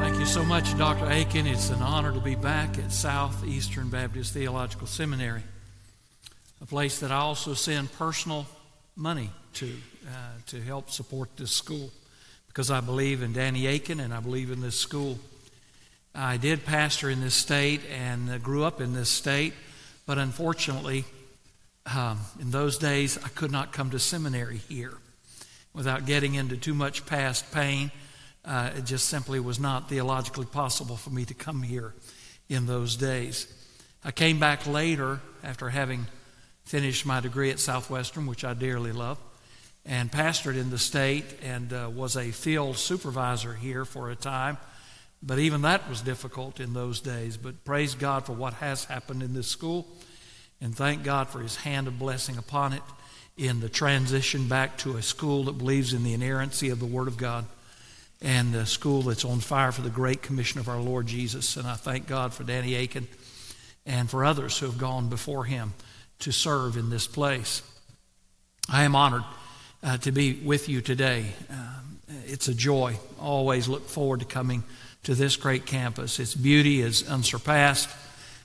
Thank you so much, Dr. Akin. It's an honor to be back at Southeastern Baptist Theological Seminary, a place that I also send personal money to uh, to help support this school because I believe in Danny Akin and I believe in this school. I did pastor in this state and uh, grew up in this state, but unfortunately, um, in those days, I could not come to seminary here without getting into too much past pain uh, it just simply was not theologically possible for me to come here in those days. I came back later after having finished my degree at Southwestern, which I dearly love, and pastored in the state and uh, was a field supervisor here for a time. But even that was difficult in those days. But praise God for what has happened in this school, and thank God for His hand of blessing upon it in the transition back to a school that believes in the inerrancy of the Word of God and the school that's on fire for the great commission of our Lord Jesus. And I thank God for Danny Akin and for others who have gone before him to serve in this place. I am honored uh, to be with you today. Um, it's a joy. Always look forward to coming to this great campus. Its beauty is unsurpassed,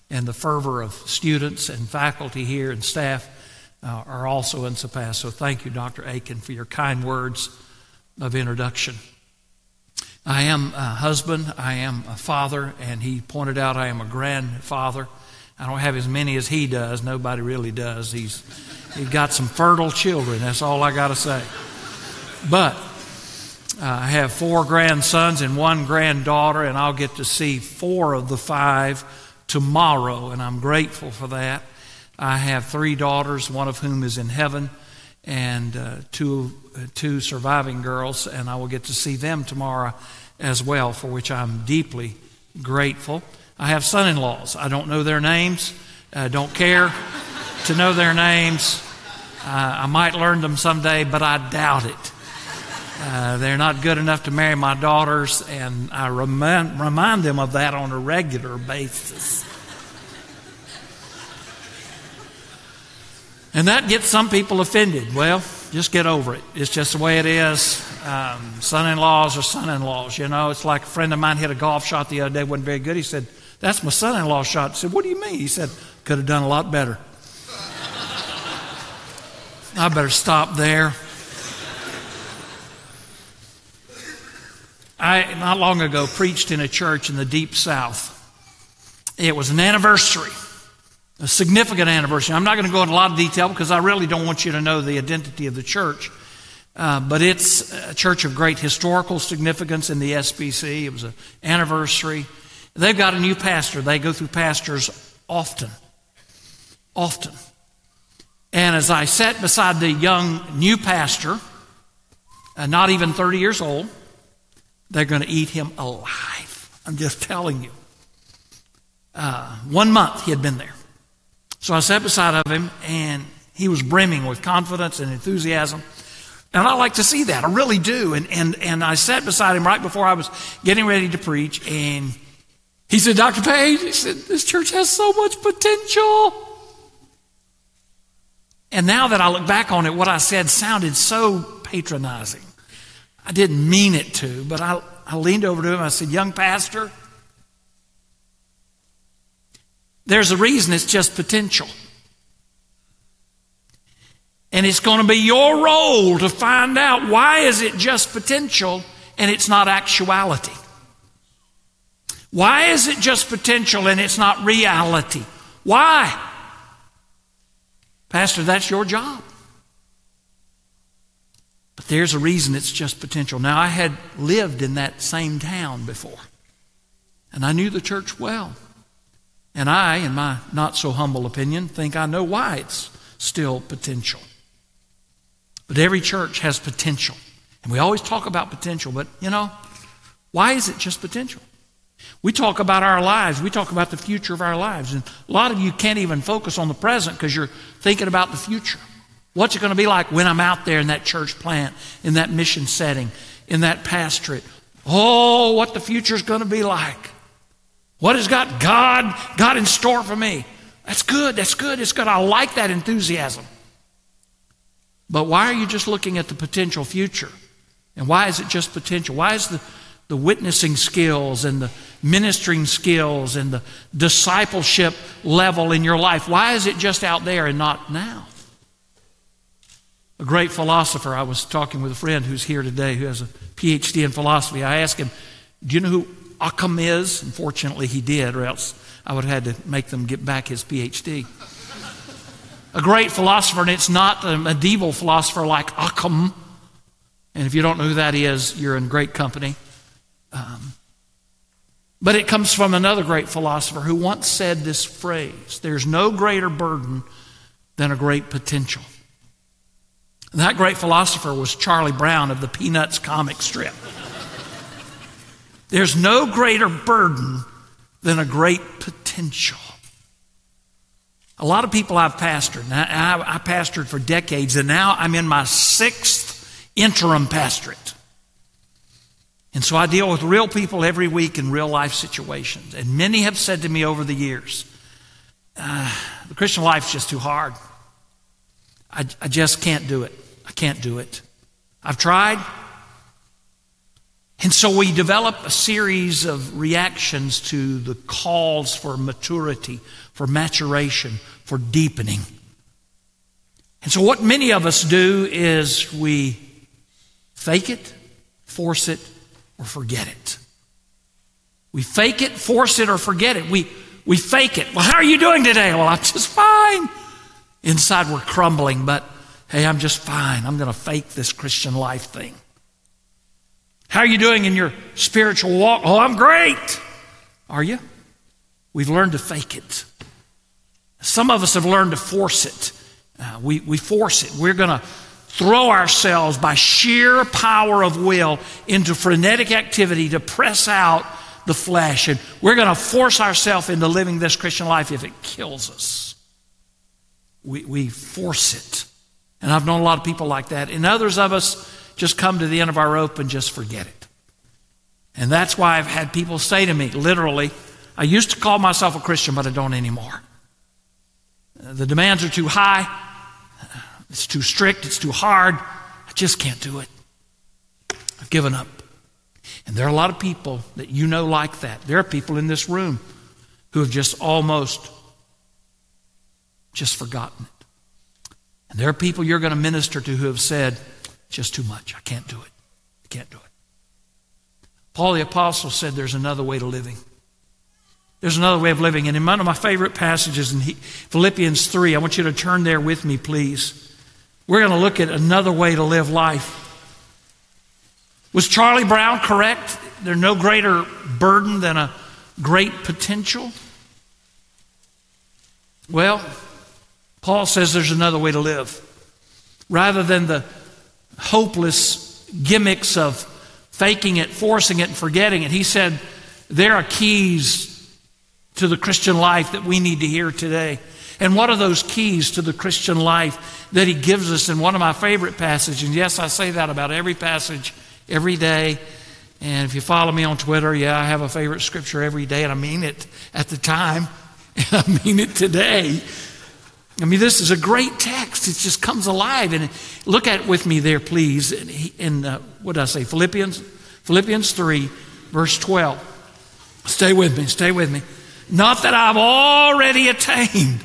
and the fervor of students and faculty here and staff uh, are also unsurpassed. So thank you, Dr. Akin, for your kind words of introduction. I am a husband, I am a father, and he pointed out I am a grandfather. I don't have as many as he does. Nobody really does. He's, he's got some fertile children. That's all I got to say. But uh, I have four grandsons and one granddaughter, and I'll get to see four of the five tomorrow, and I'm grateful for that. I have three daughters, one of whom is in heaven, and uh, two, uh, two surviving girls, and I will get to see them tomorrow as well, for which I'm deeply grateful. I have son in laws. I don't know their names, I don't care to know their names. I might learn them someday, but I doubt it. Uh, they're not good enough to marry my daughters, and I remind, remind them of that on a regular basis. And that gets some people offended. Well, just get over it. It's just the way it is. Um, son in laws are son in laws. You know, it's like a friend of mine hit a golf shot the other day, wasn't very good. He said, That's my son in law shot. I said, What do you mean? He said, Could have done a lot better. I better stop there. I, not long ago, preached in a church in the deep south. It was an anniversary a significant anniversary. I'm not going to go into a lot of detail because I really don't want you to know the identity of the church. Uh, but it's a church of great historical significance in the SBC. It was an anniversary. They've got a new pastor. They go through pastors often. Often. And as I sat beside the young new pastor, uh, not even 30 years old, they're going to eat him alive. I'm just telling you. Uh, one month he had been there. So I sat beside of him, and he was brimming with confidence and enthusiasm. And I like to see that. I really do. And, and, and I sat beside him right before I was getting ready to preach, and he said, Dr. Page, he said, this church has so much potential. And now that I look back on it, what I said sounded so patronizing. I didn't mean it to, but I, I leaned over to him. I said, Young pastor, There's a reason it's just potential. And it's going to be your role to find out why is it just potential and it's not actuality? Why is it just potential and it's not reality? Why? Pastor, that's your job. But there's a reason it's just potential. Now, I had lived in that same town before, and I knew the church well. And I, in my not so humble opinion, think I know why it's still potential. But every church has potential. And we always talk about potential, but you know, why is it just potential? We talk about our lives. We talk about the future of our lives. And a lot of you can't even focus on the present because you're thinking about the future. What's it going to be like when I'm out there in that church plant, in that mission setting, in that pastorate? Oh, what the future's going to be like. What has got God got in store for me? That's good. That's good. It's good. I like that enthusiasm. But why are you just looking at the potential future? And why is it just potential? Why is the, the witnessing skills and the ministering skills and the discipleship level in your life, why is it just out there and not now? A great philosopher, I was talking with a friend who's here today who has a PhD in philosophy. I asked him, Do you know who Occam is? Unfortunately, he did, or else I would have had to make them get back his PhD. a great philosopher, and it's not a medieval philosopher like Occam. And if you don't know who that is, you're in great company. Um, but it comes from another great philosopher who once said this phrase There's no greater burden than a great potential. And that great philosopher was Charlie Brown of the Peanuts comic strip. There's no greater burden than a great potential. A lot of people I've pastored, I, I, I pastored for decades, and now I'm in my sixth interim pastorate. And so I deal with real people every week in real life situations. And many have said to me over the years, uh, the Christian life's just too hard. I, I just can't do it. I can't do it. I've tried, and so we develop a series of reactions to the calls for maturity, for maturation, for deepening. And so, what many of us do is we fake it, force it, or forget it. We fake it, force it, or forget it. We, we fake it. Well, how are you doing today? Well, I'm just fine. Inside, we're crumbling, but hey, I'm just fine. I'm going to fake this Christian life thing. How are you doing in your spiritual walk? Oh, I'm great. Are you? We've learned to fake it. Some of us have learned to force it. Uh, we, we force it. We're going to throw ourselves by sheer power of will into frenetic activity to press out the flesh. And we're going to force ourselves into living this Christian life if it kills us. We, we force it. And I've known a lot of people like that. And others of us, just come to the end of our rope and just forget it. And that's why I've had people say to me, literally, I used to call myself a Christian, but I don't anymore. The demands are too high, it's too strict, it's too hard. I just can't do it. I've given up. And there are a lot of people that you know like that. There are people in this room who have just almost just forgotten it. And there are people you're going to minister to who have said, just too much. I can't do it. I can't do it. Paul the Apostle said there's another way to living. There's another way of living. And in one of my favorite passages in Philippians 3, I want you to turn there with me, please. We're going to look at another way to live life. Was Charlie Brown correct? There's no greater burden than a great potential? Well, Paul says there's another way to live. Rather than the hopeless gimmicks of faking it, forcing it, and forgetting it. He said there are keys to the Christian life that we need to hear today. And what are those keys to the Christian life that he gives us in one of my favorite passages? And yes, I say that about every passage every day. And if you follow me on Twitter, yeah, I have a favorite scripture every day, and I mean it at the time, and I mean it today. I mean, this is a great text. It just comes alive. And look at it with me there, please. In, uh, what did I say? Philippians, Philippians 3, verse 12. Stay with me, stay with me. Not that I've already attained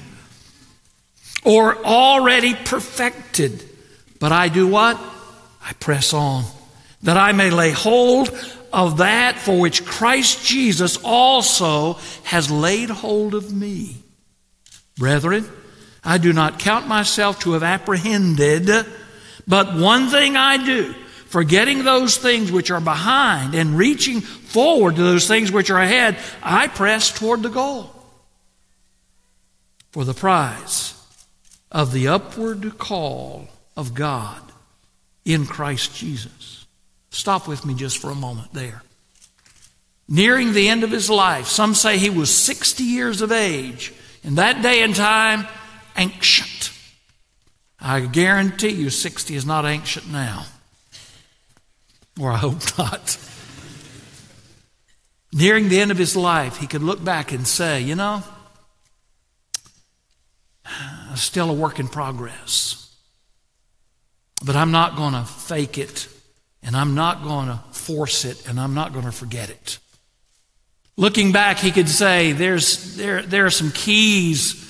or already perfected, but I do what? I press on, that I may lay hold of that for which Christ Jesus also has laid hold of me. Brethren, I do not count myself to have apprehended, but one thing I do, forgetting those things which are behind and reaching forward to those things which are ahead, I press toward the goal for the prize of the upward call of God in Christ Jesus. Stop with me just for a moment there. nearing the end of his life. Some say he was 60 years of age. In that day and time, ancient. I guarantee you 60 is not ancient now. Or I hope not. Nearing the end of his life, he could look back and say, you know, still a work in progress. But I'm not going to fake it, and I'm not going to force it, and I'm not going to forget it. Looking back, he could say there's, there, there are some keys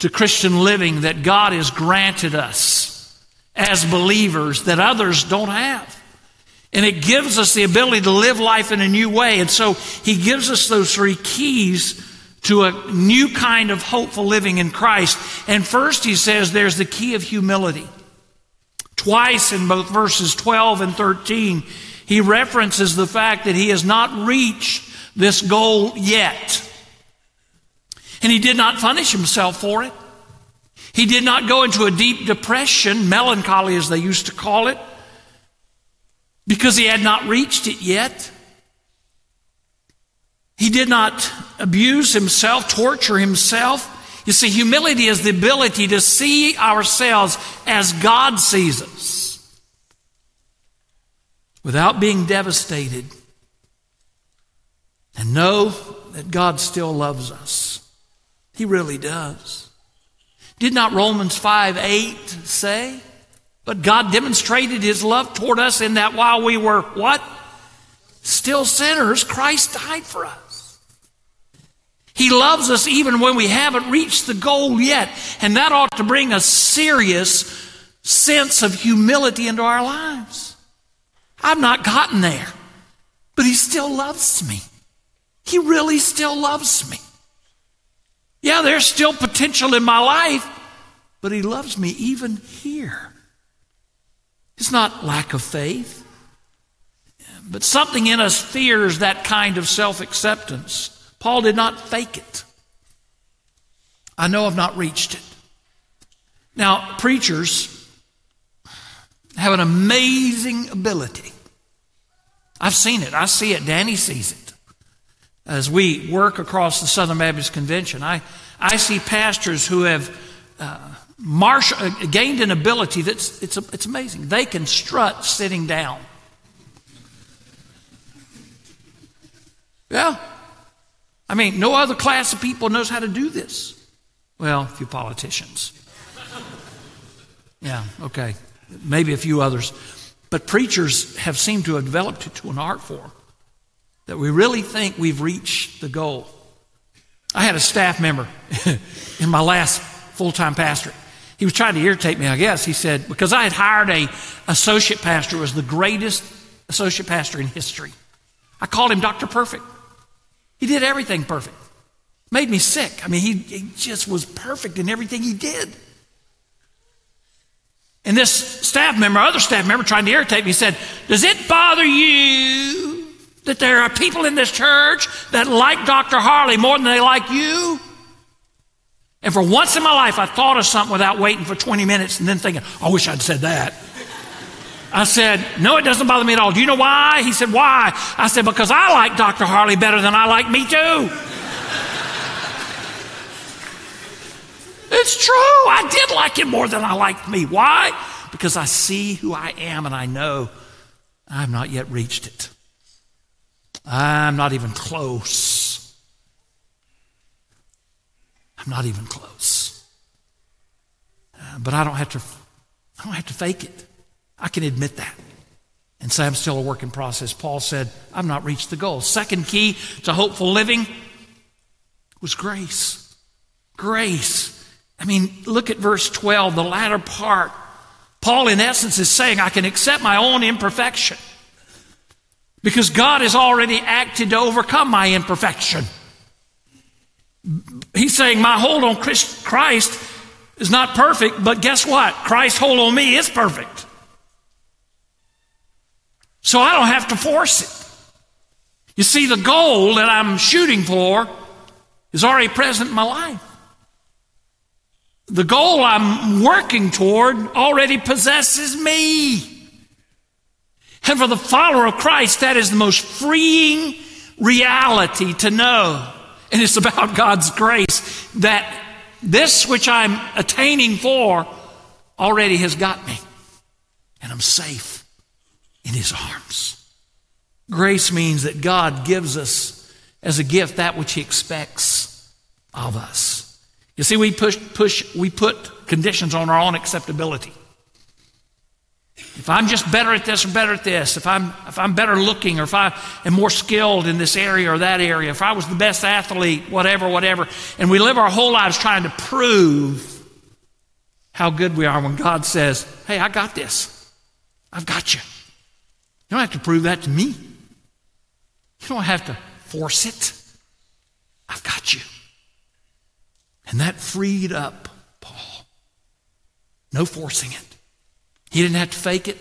to Christian living that God has granted us as believers that others don't have. And it gives us the ability to live life in a new way. And so he gives us those three keys to a new kind of hopeful living in Christ. And first he says there's the key of humility. Twice in both verses 12 and 13, he references the fact that he has not reached this goal yet. And he did not punish himself for it. He did not go into a deep depression, melancholy as they used to call it, because he had not reached it yet. He did not abuse himself, torture himself. You see, humility is the ability to see ourselves as God sees us without being devastated and know that God still loves us. He really does. Did not Romans 5 8 say? But God demonstrated his love toward us in that while we were what? Still sinners, Christ died for us. He loves us even when we haven't reached the goal yet. And that ought to bring a serious sense of humility into our lives. I've not gotten there, but He still loves me. He really still loves me. Yeah, there's still potential in my life, but He loves me even here. It's not lack of faith, but something in us fears that kind of self acceptance. Paul did not fake it. I know I've not reached it. Now, preachers have an amazing ability. I've seen it. I see it. Danny sees it as we work across the Southern Baptist Convention, I, I see pastors who have uh, uh, gained an ability that's it's, it's amazing. They can strut sitting down. Yeah. I mean, no other class of people knows how to do this. Well, a few politicians. Yeah, okay. Maybe a few others. But preachers have seemed to have developed it to an art form that we really think we've reached the goal. I had a staff member in my last full time pastorate. He was trying to irritate me, I guess. He said, because I had hired a associate pastor who was the greatest associate pastor in history. I called him Dr. Perfect. He did everything perfect. Made me sick. I mean, he, he just was perfect in everything he did. And this staff member, other staff member, trying to irritate me, said, Does it bother you that there are people in this church that like Dr. Harley more than they like you? And for once in my life, I thought of something without waiting for 20 minutes and then thinking, I wish I'd said that. I said, No, it doesn't bother me at all. Do you know why? He said, Why? I said, Because I like Dr. Harley better than I like me too. it's true. I did like him more than I liked me. Why? Because I see who I am and I know I've not yet reached it. I'm not even close. I'm not even close. But I don't have to I don't have to fake it. I can admit that and say I'm still a work in process. Paul said, I've not reached the goal. Second key to hopeful living was grace. Grace. I mean, look at verse 12, the latter part. Paul, in essence, is saying, I can accept my own imperfection. Because God has already acted to overcome my imperfection. He's saying my hold on Christ is not perfect, but guess what? Christ's hold on me is perfect. So I don't have to force it. You see, the goal that I'm shooting for is already present in my life. The goal I'm working toward already possesses me. And for the follower of Christ, that is the most freeing, reality to know, and it's about God's grace, that this which I'm attaining for already has got me, and I'm safe in His arms. Grace means that God gives us as a gift that which He expects of us. You see, we push, push, we put conditions on our own acceptability. If I'm just better at this or better at this, if I'm, if I'm better looking or if I am more skilled in this area or that area, if I was the best athlete, whatever, whatever, and we live our whole lives trying to prove how good we are when God says, Hey, I got this. I've got you. You don't have to prove that to me. You don't have to force it. I've got you. And that freed up Paul. No forcing it. He didn't have to fake it.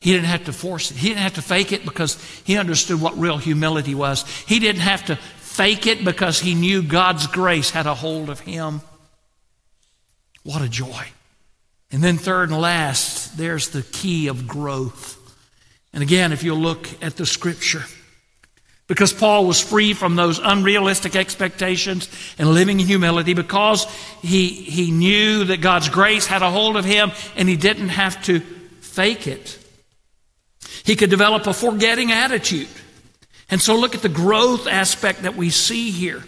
He didn't have to force it. He didn't have to fake it because he understood what real humility was. He didn't have to fake it because he knew God's grace had a hold of him. What a joy. And then, third and last, there's the key of growth. And again, if you look at the scripture, because Paul was free from those unrealistic expectations and living in humility, because he, he knew that God's grace had a hold of him and he didn't have to fake it. He could develop a forgetting attitude. And so look at the growth aspect that we see here.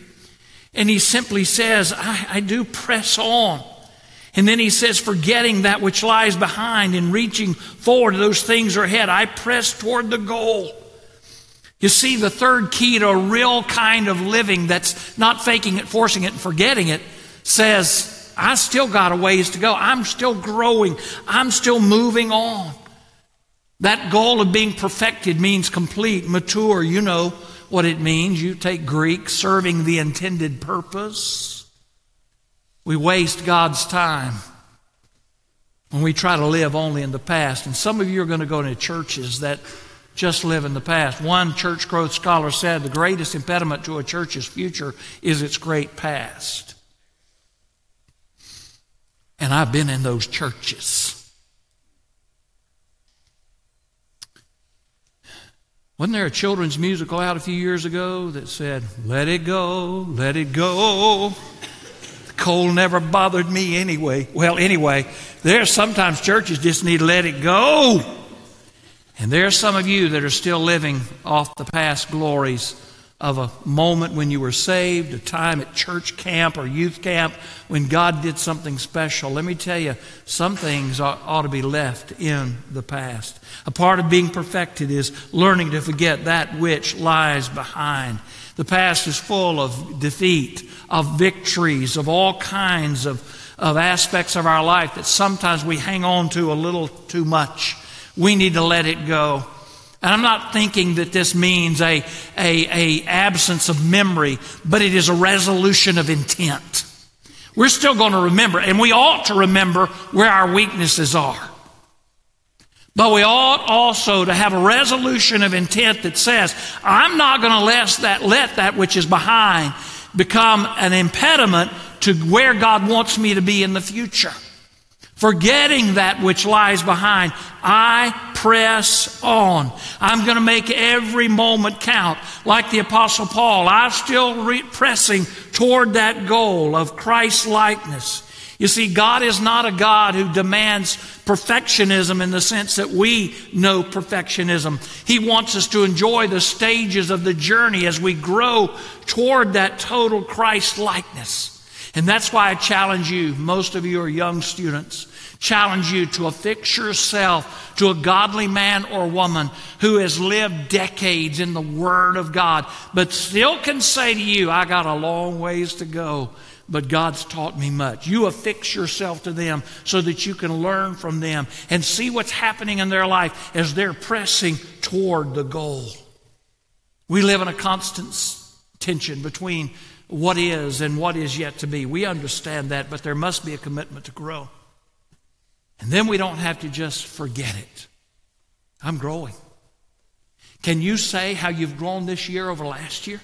And he simply says, I, I do press on. And then he says, forgetting that which lies behind and reaching forward to those things ahead, I press toward the goal. You see, the third key to a real kind of living that's not faking it, forcing it, and forgetting it says, I still got a ways to go. I'm still growing. I'm still moving on. That goal of being perfected means complete, mature. You know what it means. You take Greek, serving the intended purpose. We waste God's time when we try to live only in the past. And some of you are going to go into churches that just live in the past. One church growth scholar said the greatest impediment to a church's future is its great past. And I've been in those churches. Wasn't there a children's musical out a few years ago that said, Let it go, let it go? The cold never bothered me anyway. Well, anyway, there's sometimes churches just need to let it go. And there are some of you that are still living off the past glories of a moment when you were saved, a time at church camp or youth camp when God did something special. Let me tell you, some things ought, to be left in the past. A part of being perfected is learning to forget that which lies behind. The past is full of defeat, of victories, of all kinds of, of aspects of our life that sometimes we hang on to a little too much we need to let it go. And I'm not thinking that this means a, a, a absence of memory, but it is a resolution of intent. We're still going to remember, and we ought to remember where our weaknesses are. But we ought also to have a resolution of intent that says, I'm not going to let that, let that which is behind become an impediment to where God wants me to be in the future. Forgetting that which lies behind, I press on. I'm going to make every moment count. Like the Apostle Paul, I'm still re- pressing toward that goal of Christ likeness. You see, God is not a God who demands perfectionism in the sense that we know perfectionism. He wants us to enjoy the stages of the journey as we grow toward that total Christ likeness. And that's why I challenge you, most of you are young students, challenge you to affix yourself to a godly man or woman who has lived decades in the Word of God, but still can say to you, I got a long ways to go, but God's taught me much. You affix yourself to them so that you can learn from them and see what's happening in their life as they're pressing toward the goal. We live in a constant tension between what is and what is yet to be. We understand that, but there must be a commitment to grow. And then we don't have to just forget it. I'm growing. Can you say how you've grown this year over last year?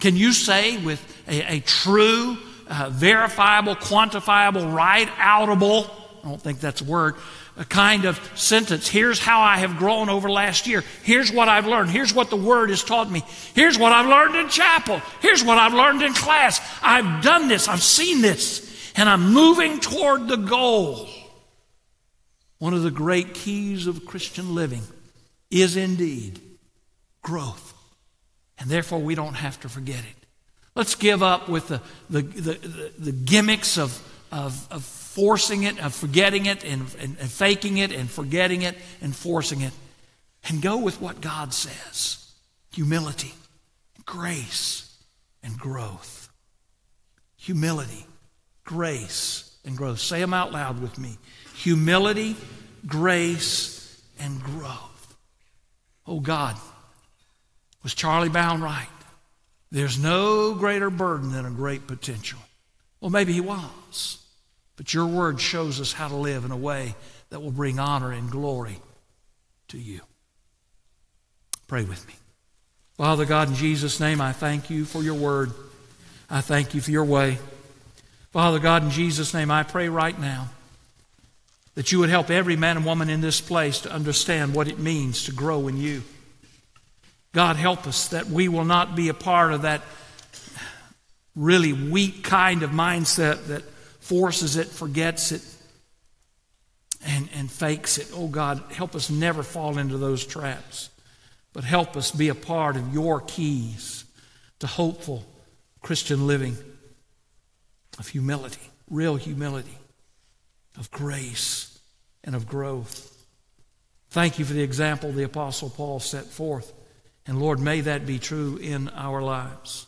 Can you say with a, a true, uh, verifiable, quantifiable, right outable, I don't think that's a word, a kind of sentence. Here's how I have grown over last year. Here's what I've learned. Here's what the Word has taught me. Here's what I've learned in chapel. Here's what I've learned in class. I've done this. I've seen this. And I'm moving toward the goal. One of the great keys of Christian living is indeed growth. And therefore, we don't have to forget it. Let's give up with the, the, the, the, the gimmicks of, of, of forcing it, of forgetting it, and, and, and faking it, and forgetting it, and forcing it, and go with what God says humility, grace, and growth. Humility, grace, and growth. Say them out loud with me humility, grace, and growth. Oh God, was Charlie Brown right? There's no greater burden than a great potential. Well, maybe he was. But your word shows us how to live in a way that will bring honor and glory to you. Pray with me. Father God, in Jesus' name, I thank you for your word. I thank you for your way. Father God, in Jesus' name, I pray right now that you would help every man and woman in this place to understand what it means to grow in you. God, help us that we will not be a part of that really weak kind of mindset that forces it, forgets it, and, and fakes it. Oh God, help us never fall into those traps, but help us be a part of your keys to hopeful Christian living, of humility, real humility, of grace, and of growth. Thank you for the example the Apostle Paul set forth. And Lord, may that be true in our lives.